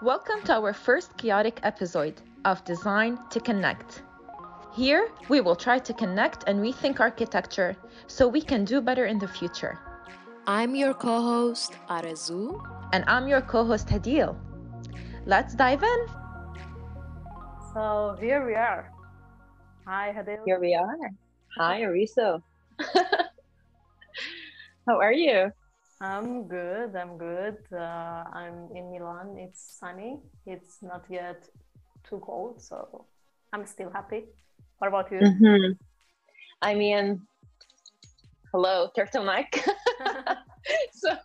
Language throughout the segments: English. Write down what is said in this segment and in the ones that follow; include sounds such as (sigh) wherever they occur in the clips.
Welcome to our first chaotic episode of Design to Connect. Here, we will try to connect and rethink architecture so we can do better in the future. I'm your co host, Areezo. And I'm your co host, Hadil. Let's dive in. So here we are. Hi, Hadil. Here we are. Hi, Areezo. (laughs) How are you? I'm good. I'm good. Uh, I'm in Milan. It's sunny. It's not yet too cold, so I'm still happy. What about you? Mm-hmm. I mean, hello, turtleneck. (laughs) so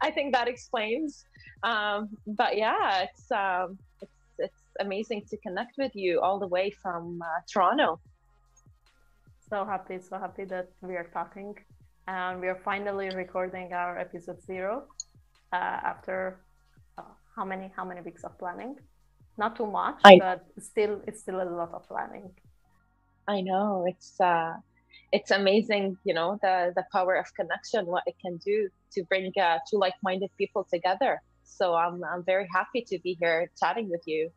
I think that explains. Um, but yeah, it's um, it's it's amazing to connect with you all the way from uh, Toronto. So happy, so happy that we are talking and we are finally recording our episode zero uh, after uh, how many how many weeks of planning? Not too much I, but still it's still a lot of planning. I know it's uh it's amazing you know the the power of connection what it can do to bring uh, two like-minded people together. So i'm i'm very happy to be here chatting with you.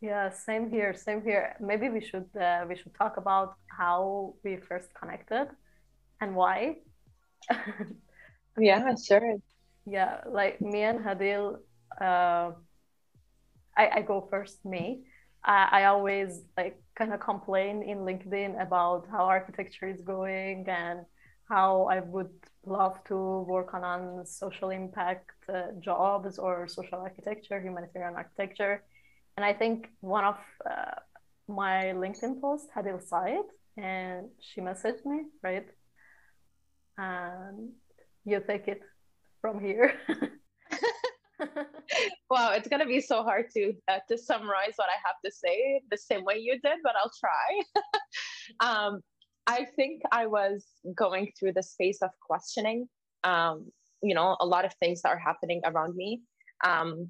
Yeah same here same here. Maybe we should uh, we should talk about how we first connected and why (laughs) yeah, sure. Yeah, like me and Hadil, uh, I, I go first, me. I, I always like kind of complain in LinkedIn about how architecture is going and how I would love to work on, on social impact uh, jobs or social architecture, humanitarian architecture. And I think one of uh, my LinkedIn posts, Hadil saw it and she messaged me, right? And you take it from here. (laughs) wow, it's gonna be so hard to uh, to summarize what I have to say the same way you did, but I'll try. (laughs) um, I think I was going through the space of questioning. Um, you know, a lot of things that are happening around me. Um,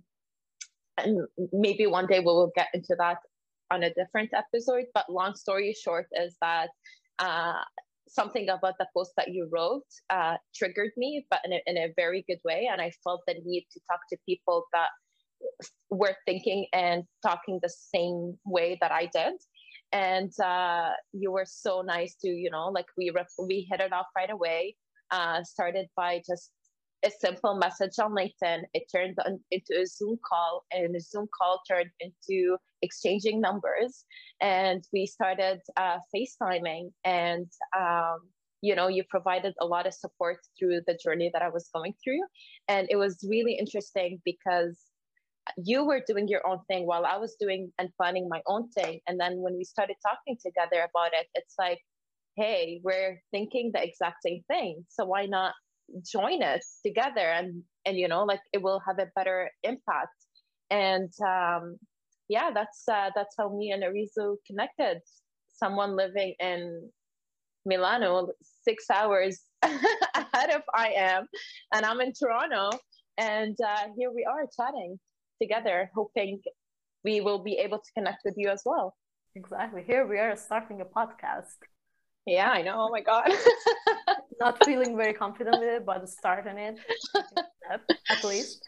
and maybe one day we will get into that on a different episode. But long story short is that uh, something about the post that you wrote uh, triggered me, but in a, in a very good way. And I felt the need to talk to people that were thinking and talking the same way that I did. And uh, you were so nice to, you know, like we we hit it off right away. Uh, started by just a simple message on LinkedIn. It turned into a Zoom call, and the Zoom call turned into exchanging numbers. And we started uh, FaceTiming, and um, you know, you provided a lot of support through the journey that I was going through, and it was really interesting because you were doing your own thing while I was doing and planning my own thing. And then when we started talking together about it, it's like, hey, we're thinking the exact same thing. So why not join us together and and you know like it will have a better impact. And um yeah that's uh, that's how me and Areezo connected. Someone living in Milano six hours (laughs) ahead of I am and I'm in Toronto. And uh, here we are chatting together hoping we will be able to connect with you as well. Exactly. Here we are starting a podcast. Yeah I know. Oh my god (laughs) not feeling very confident with it, but starting it (laughs) at least.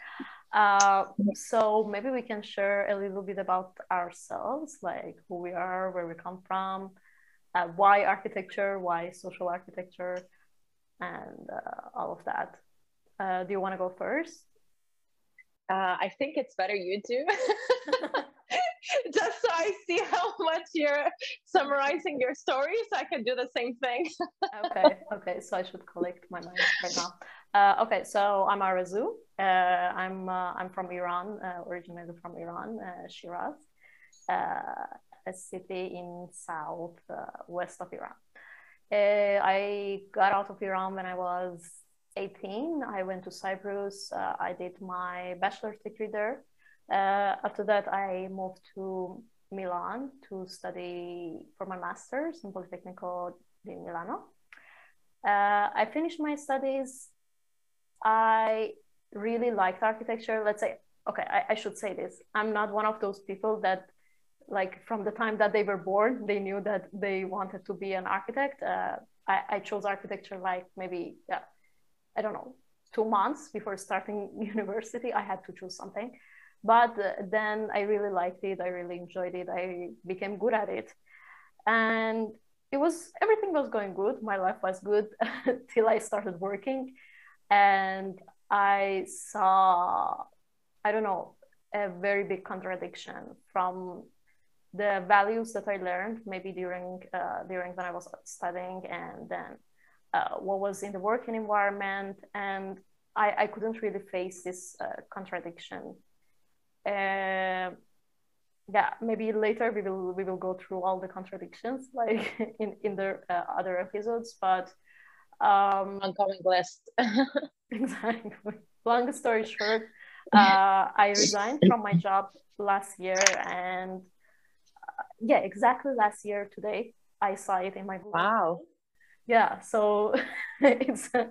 Uh, so maybe we can share a little bit about ourselves, like who we are, where we come from, uh, why architecture, why social architecture, and uh, all of that. Uh, do you want to go first? Uh, I think it's better you do. (laughs) I see how (laughs) much you're summarizing your story, so I can do the same thing. (laughs) okay, okay. So I should collect my mind right now. Uh, okay, so I'm Areezo. Uh, I'm uh, I'm from Iran, uh, originated from Iran, uh, Shiraz, uh, a city in south west of Iran. I got out of Iran when I was 18. I went to Cyprus. I did my bachelor's degree there. Uh, after that, I moved to Milan to study for my master's in Politecnico di Milano. Uh, I finished my studies. I really liked architecture. Let's say, okay, I, I, should say this. I'm not one of those people that, like, from the time that they were born, they knew that they wanted to be an architect. Uh, I, I chose architecture like maybe, yeah, I don't know, two months before starting (laughs) university. I had to choose something. But then I really liked it. I really enjoyed it. I became good at it. And it was everything was going good. My life was good (laughs) till I started working. And I saw, I don't know, a very big contradiction from the values that I learned maybe during uh, during when I was studying and then uh, what was in the working environment and I, I couldn't really face this uh, contradiction. Uh, yeah, maybe later we will we will go through all the contradictions (laughs) like in in the uh, other episodes, but um, (laughs) ongoing list. (laughs) exactly. Long story short, uh, I resigned from my job last year, and uh, yeah, exactly last year today, I saw it in my wow. Yeah, so it's a,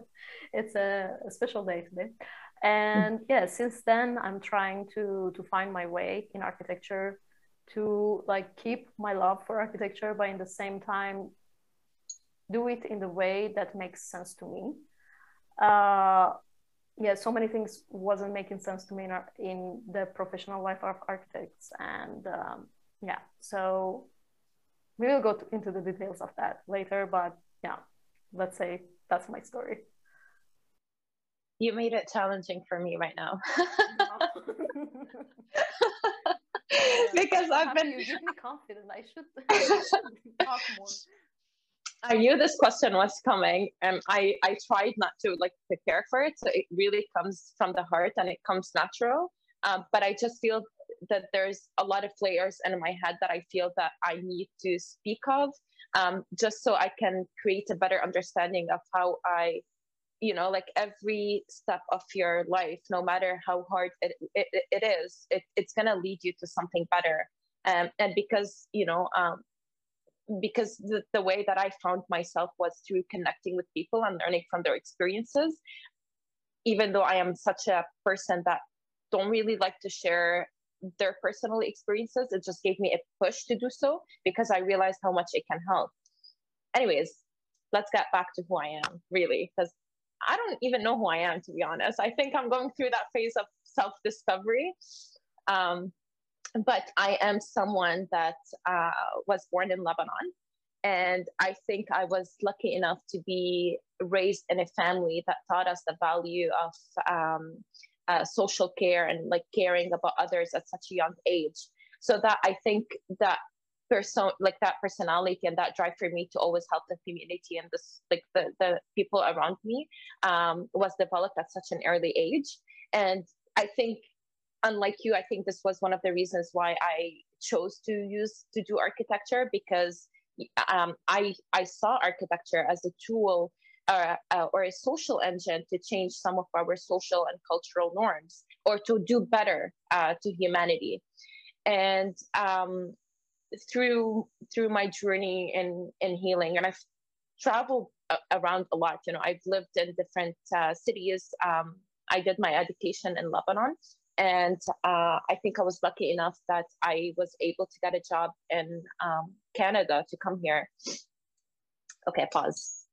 it's a, a special day today, and yeah, since then I'm trying to to find my way in architecture, to like keep my love for architecture, but in the same time do it in the way that makes sense to me. Uh, yeah, so many things wasn't making sense to me in, our, in the professional life of architects, and um, yeah, so we will go to, into the details of that later. But yeah, let's say that's my story. You made it challenging for me right now. (laughs) because I've been. You give me confidence. I should, I (laughs) should talk more. (laughs) I knew this question was coming and I, I tried not to like prepare for it. So it really comes from the heart and it comes natural. Um, but I just feel that there's a lot of layers in my head that I feel that I need to speak of um, just so I can create a better understanding of how I, you know, like every step of your life, no matter how hard it, it, it is, it, it's going to lead you to something better. Um, and because, you know, um, because the, the way that I found myself was through connecting with people and learning from their experiences. Even though I am such a person that don't really like to share their personal experiences, it just gave me a push to do so because I realized how much it can help. Anyways, let's get back to who I am, really, because I don't even know who I am, to be honest. I think I'm going through that phase of self discovery. Um, but I am someone that uh, was born in Lebanon. And I think I was lucky enough to be raised in a family that taught us the value of um, uh, social care and like caring about others at such a young age. So that I think that person like that personality and that drive for me to always help the community and this like the, the people around me um, was developed at such an early age. And I think unlike you, I think this was one of the reasons why I chose to use to do architecture because um, I I saw architecture as a tool uh, uh, or a social engine to change some of our social and cultural norms or to do better uh, to humanity. And um, through through my journey in in healing, and I've traveled around a lot. You know, I've lived in different uh, cities. Um, I did my education in Lebanon, and uh, I think I was lucky enough that I was able to get a job in um, Canada to come here. Okay, pause.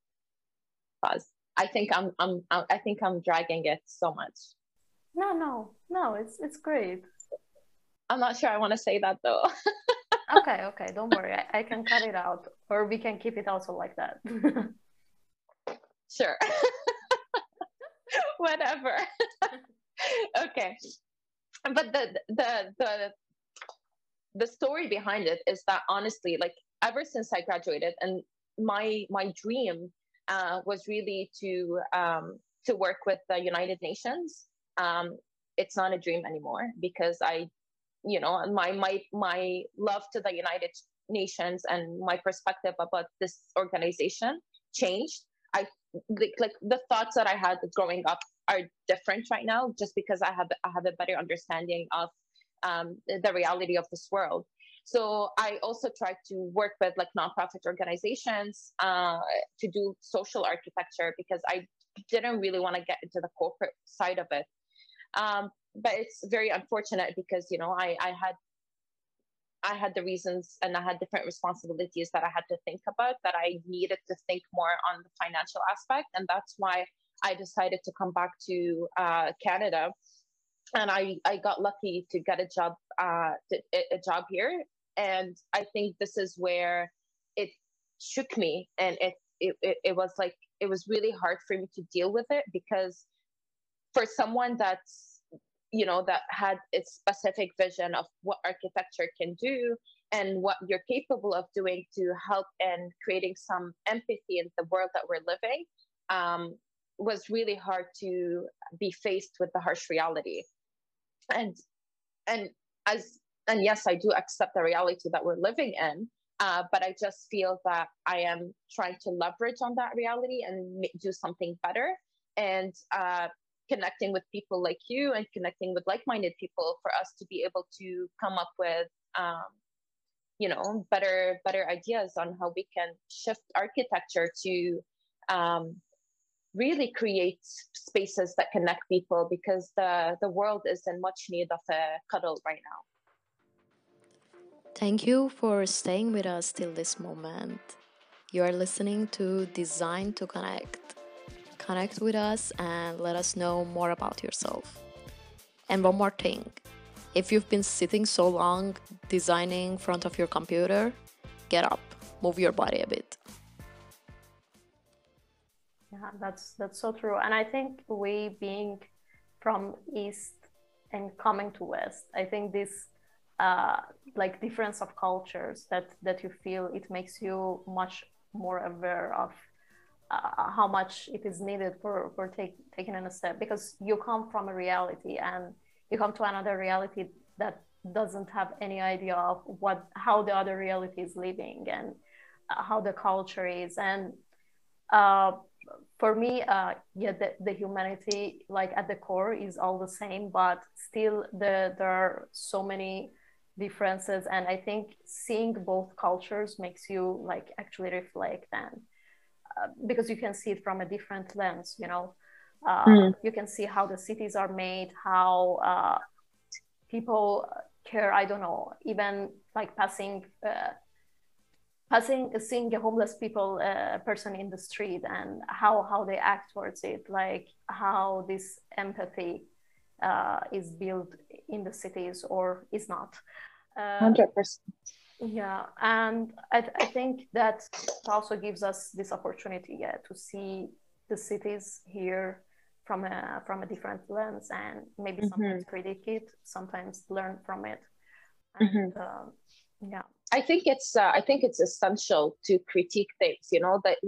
Pause. I think I'm, I'm, I think I'm dragging it so much. No, no, no. It's, it's great. I'm not sure I want to say that though. (laughs) okay, okay. Don't worry. I, I can cut it out, or we can keep it also like that. sure. (laughs) Whatever. (laughs) okay but the the the the story behind it is that honestly like ever since i graduated and my my dream uh, was really to um, to work with the united nations um, it's not a dream anymore because i you know and my my my love to the united nations and my perspective about this organization changed i like, like the thoughts that i had growing up are different right now just because I have I have a better understanding of um, the reality of this world. So I also try to work with like nonprofit organizations uh, to do social architecture because I didn't really want to get into the corporate side of it. Um, but it's very unfortunate because you know I, I had I had the reasons and I had different responsibilities that I had to think about that I needed to think more on the financial aspect. And that's why I decided to come back to uh, Canada. And I, I got lucky to get a job uh, a job here. And I think this is where it shook me. And it, it, it, it was like it was really hard for me to deal with it because for someone that's you know that had a specific vision of what architecture can do and what you're capable of doing to help and creating some empathy in the world that we're living um, was really hard to be faced with the harsh reality. And and as and yes i do accept the reality that we're living in uh, but i just feel that i am trying to leverage on that reality and do something better. And uh, connecting with people like you and connecting with like-minded people for us to be able to come up with um, you know better better ideas on how we can shift architecture to um, really create spaces that connect people because the the world is in much need of a cuddle right now. Thank you for staying with us till this moment. You are listening to design to connect connect with us and let us know more about yourself. And one more thing if you've been sitting so long designing in front of your computer get up move your body a bit. Yeah that's that's so true. And i think we being from east and coming to west i think this uh, like difference of cultures that that you feel it makes you much more aware of uh, how much it is needed for for take, taking a step because you come from a reality and you come to another reality that doesn't have any idea of what how the other reality is living and uh, how the culture is and uh, for me, uh, yeah, the, the humanity, like at the core, is all the same, but still the, there are so many differences. And I think seeing both cultures makes you like actually reflect and because you can see it from a different lens, you know. Uh, mm. You can see how the cities are made, how uh, people care. I don't know, even like passing uh, passing seeing a homeless people uh, person in the street and how how they act towards it like how this empathy uh, is built in the cities or is not uh, 100% yeah and I, I think that also gives us this opportunity yeah, to see the cities here from a from a different lens and maybe mm-hmm. sometimes critique it sometimes learn from it and, mm-hmm. Uh, yeah I think it's uh, I think it's essential to critique things. You know that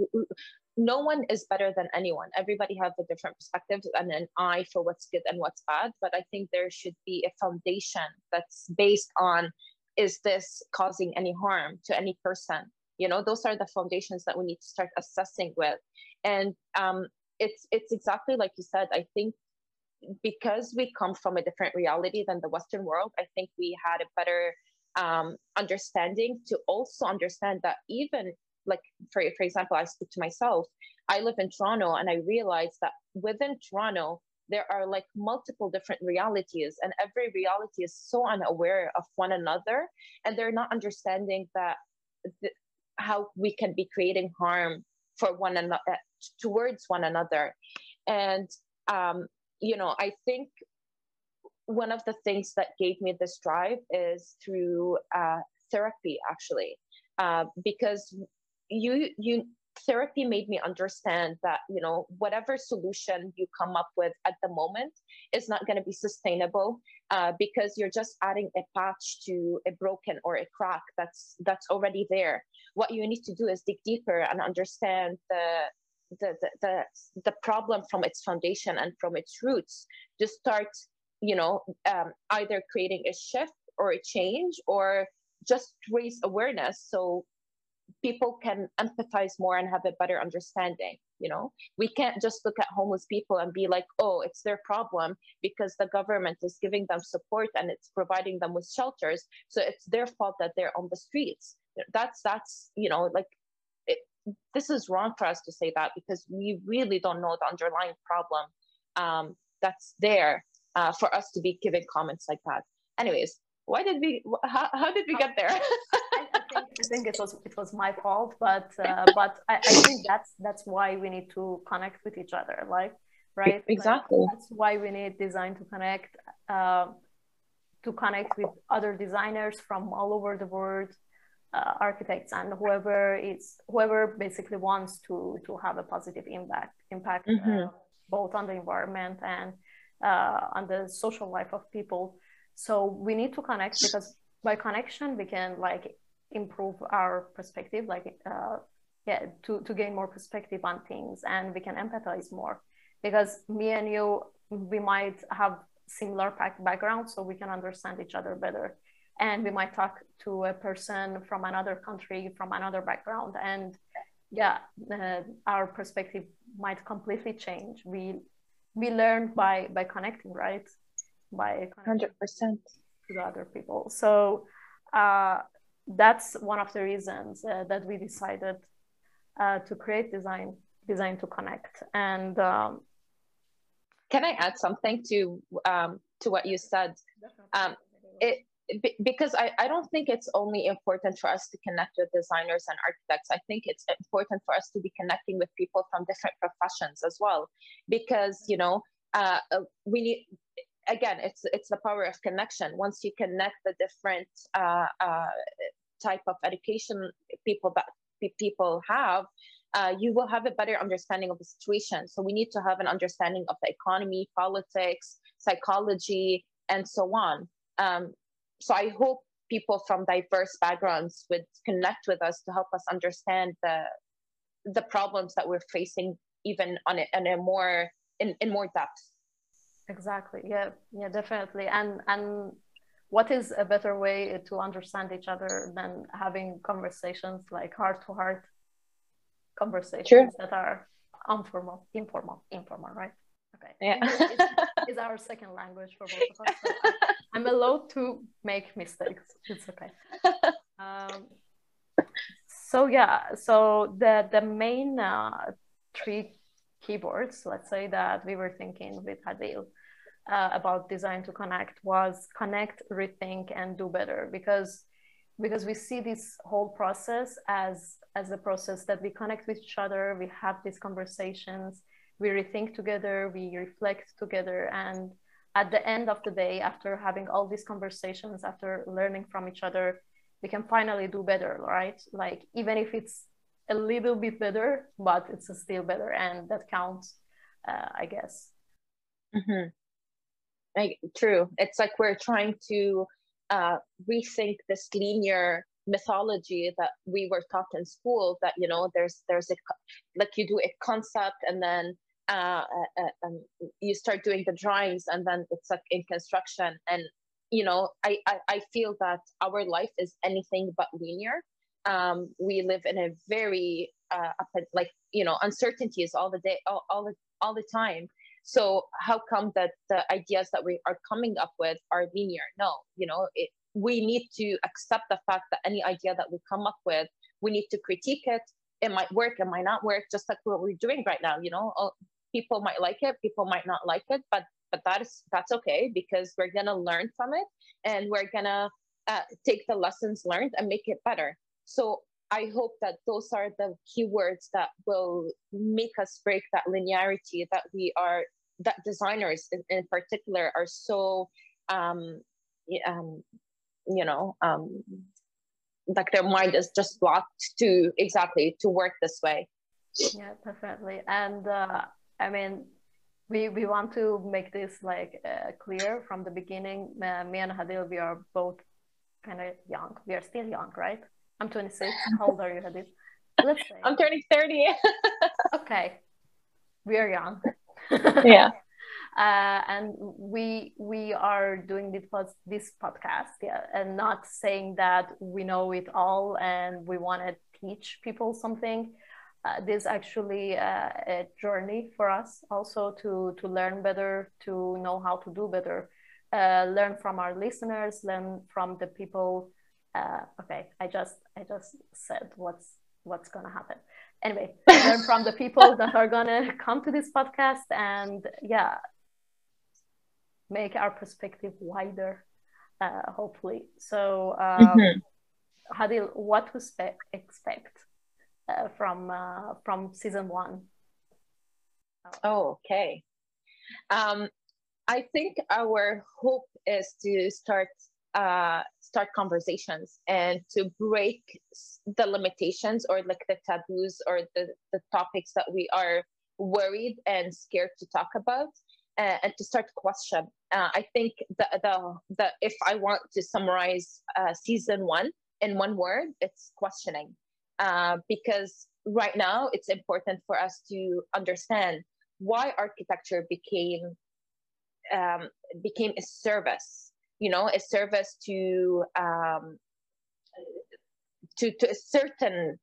no one is better than anyone. Everybody has a different perspective and an eye for what's good and what's bad. But I think there should be a foundation that's based on is this causing any harm to any person? You know, those are the foundations that we need to start assessing with. And um, it's it's exactly like you said. I think because we come from a different reality than the Western world, I think we had a better um, understanding to also understand that even like for, for example i speak to myself i live in toronto and i realize that within toronto there are like multiple different realities and every reality is so unaware of one another and they're not understanding that th- how we can be creating harm for one another towards one another. And um, you know i think one of the things that gave me this drive is through uh, therapy, actually, uh, because you you therapy made me understand that you know whatever solution you come up with at the moment is not going to be sustainable uh, because you're just adding a patch to a broken or a crack that's that's already there. What you need to do is dig deeper and understand the the, the, the, the problem from its foundation and from its roots. To start you know um, either creating a shift or a change or just raise awareness. So people can empathize more and have a better understanding you know we can't just look at homeless people and be like oh it's their problem because the government is giving them support and it's providing them with shelters so it's their fault that they're on the streets that's that's you know like it, this is wrong for us to say that because we really don't know the underlying problem um, that's there uh, for us to be giving comments like that. Anyways, why did we? How, how did we get there? (laughs) Think, I think it was it was my fault, but uh, but I, I think that's that's why we need to connect with each other, like right? Exactly. Like, that's why we need design to connect. uh, to connect with other designers from all over the world, uh, architects and whoever is whoever basically wants to to have a positive impact impact uh, mm-hmm. both on the environment and uh, on the social life of people. So we need to connect because by connection we can like improve our perspective, like uh, yeah, to to gain more perspective on things, and we can empathize more. Because me and you we might have similar back backgrounds, so we can understand each other better. And we might talk to a person from another country from another background and yeah uh, our perspective might completely change. We we learn by by connecting right? By 100% to the other people. So uh, that's one of the reasons uh, that we decided uh, to create design design to connect. And um, can i add something to um, to what you said? Um, it because I, I don't think it's only important for us to connect with designers and architects. I think it's important for us to be connecting with people from different professions as well, because you know uh, uh, we need again it's it's the power of connection. Once you connect the different uh, uh, type of education people that people have, uh, you will have a better understanding of the situation. So we need to have an understanding of the economy, politics, psychology, and so on. Um, so I hope people from diverse backgrounds would connect with us to help us understand the the problems that we're facing even on a, on a more in, in more depth exactly yeah yeah definitely and and what is a better way to understand each other than having conversations like heart to heart conversations sure. that are informal informal informal right okay yeah is our second language for both of us so I'm allowed to make mistakes. It's okay. Um, so yeah, so the the main uh, three keywords, let's say that we were thinking with Hadil uh, about design to connect was connect, rethink, and do better because because we see this whole process as as a process that we connect with each other, we have these conversations, we rethink together, we reflect together, and at the end of the day, after having all these conversations, after learning from each other, we can finally do better, right? Like, even if it's a little bit better, but it's still better, and that counts, uh, I guess. Mm-hmm. True. It's like we're trying to uh, rethink this linear methodology that we were taught in school that you know there's there's a like you do a concept and then uh, uh, uh, um, you start doing the drawings and then it's like in construction and you know I, I, I feel that our life is anything but linear um, we live in a very uh, like you know uncertainties all the day all, all the all the time. So how come that the ideas that we are coming up with are linear? No you know it, we need to accept the fact that any idea that we come up with we need to critique it. It might work it might not work just like what we're doing right now you know? People might like it people might not like it but but that is that's okay because we're gonna learn from it and we're gonna uh, take the lessons learned and make it better so i hope that those are the keywords that will make us break that linearity that we are that designers in, in particular are so um, um you know um like their mind is just blocked to exactly to work this way yeah definitely and uh I mean, we, we want to make this like uh, clear from the beginning. Me and Hadil, we are both kind of young. We are still young, right? I'm 26. (laughs) How old are you, Hadil? Let's say. I'm turning 30. (laughs) okay. We are young. yeah. (laughs) Uh, and we we are doing this this podcast, yeah, and not saying that we know it all and we want to teach people something uh, this actually uh, a journey for us also to to learn better to know how to do better uh, learn from our listeners learn from the people uh, okay i just i just said what's what's gonna happen anyway (laughs) learn from the people that are gonna (laughs) come to this podcast and yeah make our perspective wider uh, hopefully so um, mm-hmm. hadil what to spe- expect uh, from uh, from season one. Oh, okay. Um, I think our hope is to start uh, start conversations and to break the limitations or like the taboos or the, the topics that we are worried and scared to talk about uh, and to start question. Uh, I think the, the, the, if I want to summarize uh, season one in one word, it's questioning. Uh, because right now it's important for us to understand why architecture became um, became a service you know a service to um, to to a certain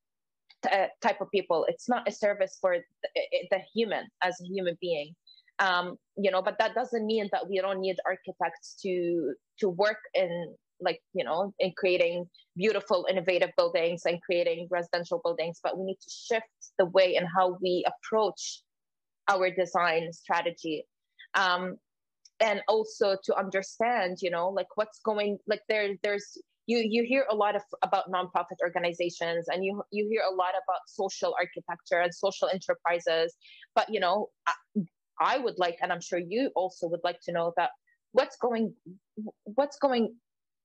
t- uh, type of people. It's not a service for the, the human as a human being. Um, you know but that doesn't mean that we don't need architects to to work in like you know in creating beautiful innovative buildings and creating residential buildings but we need to shift the way and how we approach our design strategy. Um, and also to understand you know like what's going like there there's you you hear a lot of about nonprofit organizations and you you hear a lot about social architecture and social enterprises. But you know I, I would like and i'm sure you also would like to know that what's going what's going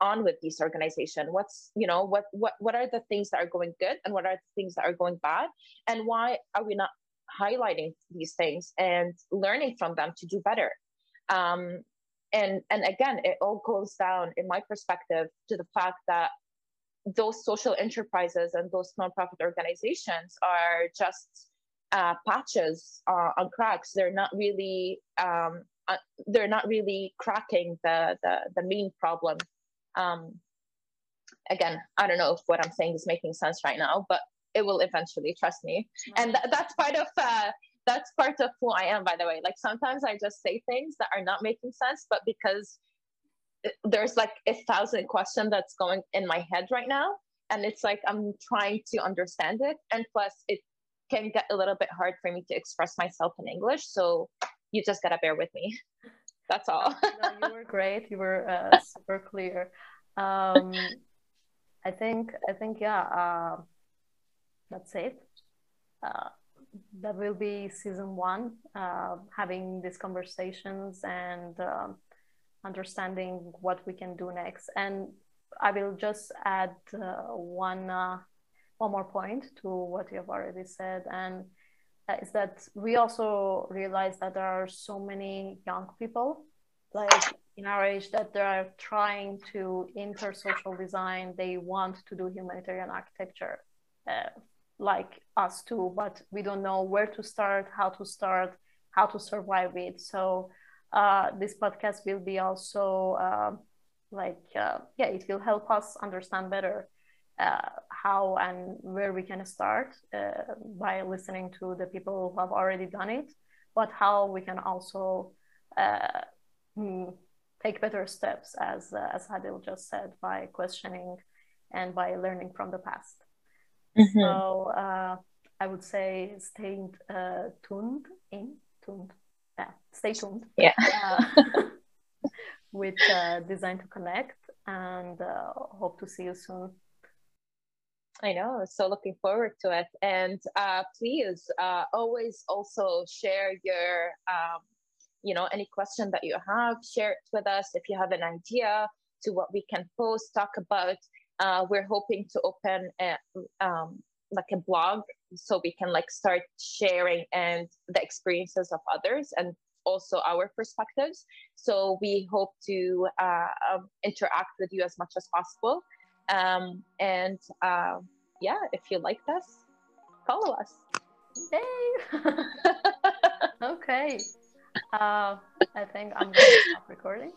on with these organizations? What's you know what what what are the things that are going good and what are the things that are going bad? And why are we not highlighting these things and learning from them to do better um, and and again, it all goes down, in my perspective, to the fact that those social enterprises and those nonprofit organizations are just uh, patches uh, on cracks. They're not really um, uh, they're not really cracking the the, the main problem. Um, again, I don't know if what I'm saying is making sense right now, but it will eventually. Trust me. And th- that's part of uh, that's part of who I am, by the way. Like sometimes I just say things that are not making sense, but because there's like a thousand questions that's going in my head right now. And it's like I'm trying to understand it. And plus, it can get a little bit hard for me to express myself in English. So you just gotta bear with me. (laughs) That's all. no, you (laughs) were great. You were uh, (laughs) super clear. Um, I think, I think, yeah, uh, that's it. Uh, that will be season one, uh, having these conversations and uh, understanding what we can do next. And I will just add uh, one uh, one more point to what you have already said, and is that we also realize that there are so many young people, like in our age, that they are trying to enter social design. They want to do humanitarian architecture uh, like us too, but we don't know where to start, how to start, how to survive it. So uh, this podcast will be also uh, like uh, yeah, it will help us understand better uh, how and where we can start uh, by listening to the people who have already done it, but how we can also uh, hmm, take better steps, as as Hadil just said, by questioning and by learning from the past. Mm-hmm. So uh, I would say stay uh, tuned in tuned. Yeah, stay tuned. Yeah. Uh, (laughs) (laughs) with uh, Design to Connect, and uh, hope to see you soon. I know. So looking forward to it. And uh, please uh, always also share your, um, you know, any question that you have, share it with us. If you have an idea to what we can post, talk about, uh, we're hoping to open a, um, like a blog so we can like start sharing and the experiences of others and also our perspectives. So we hope to uh, um, interact with you as much as possible. Um, and uh, yeah if you like us follow us. Yay! (laughs) okay. Uh, i think i'm to stop recording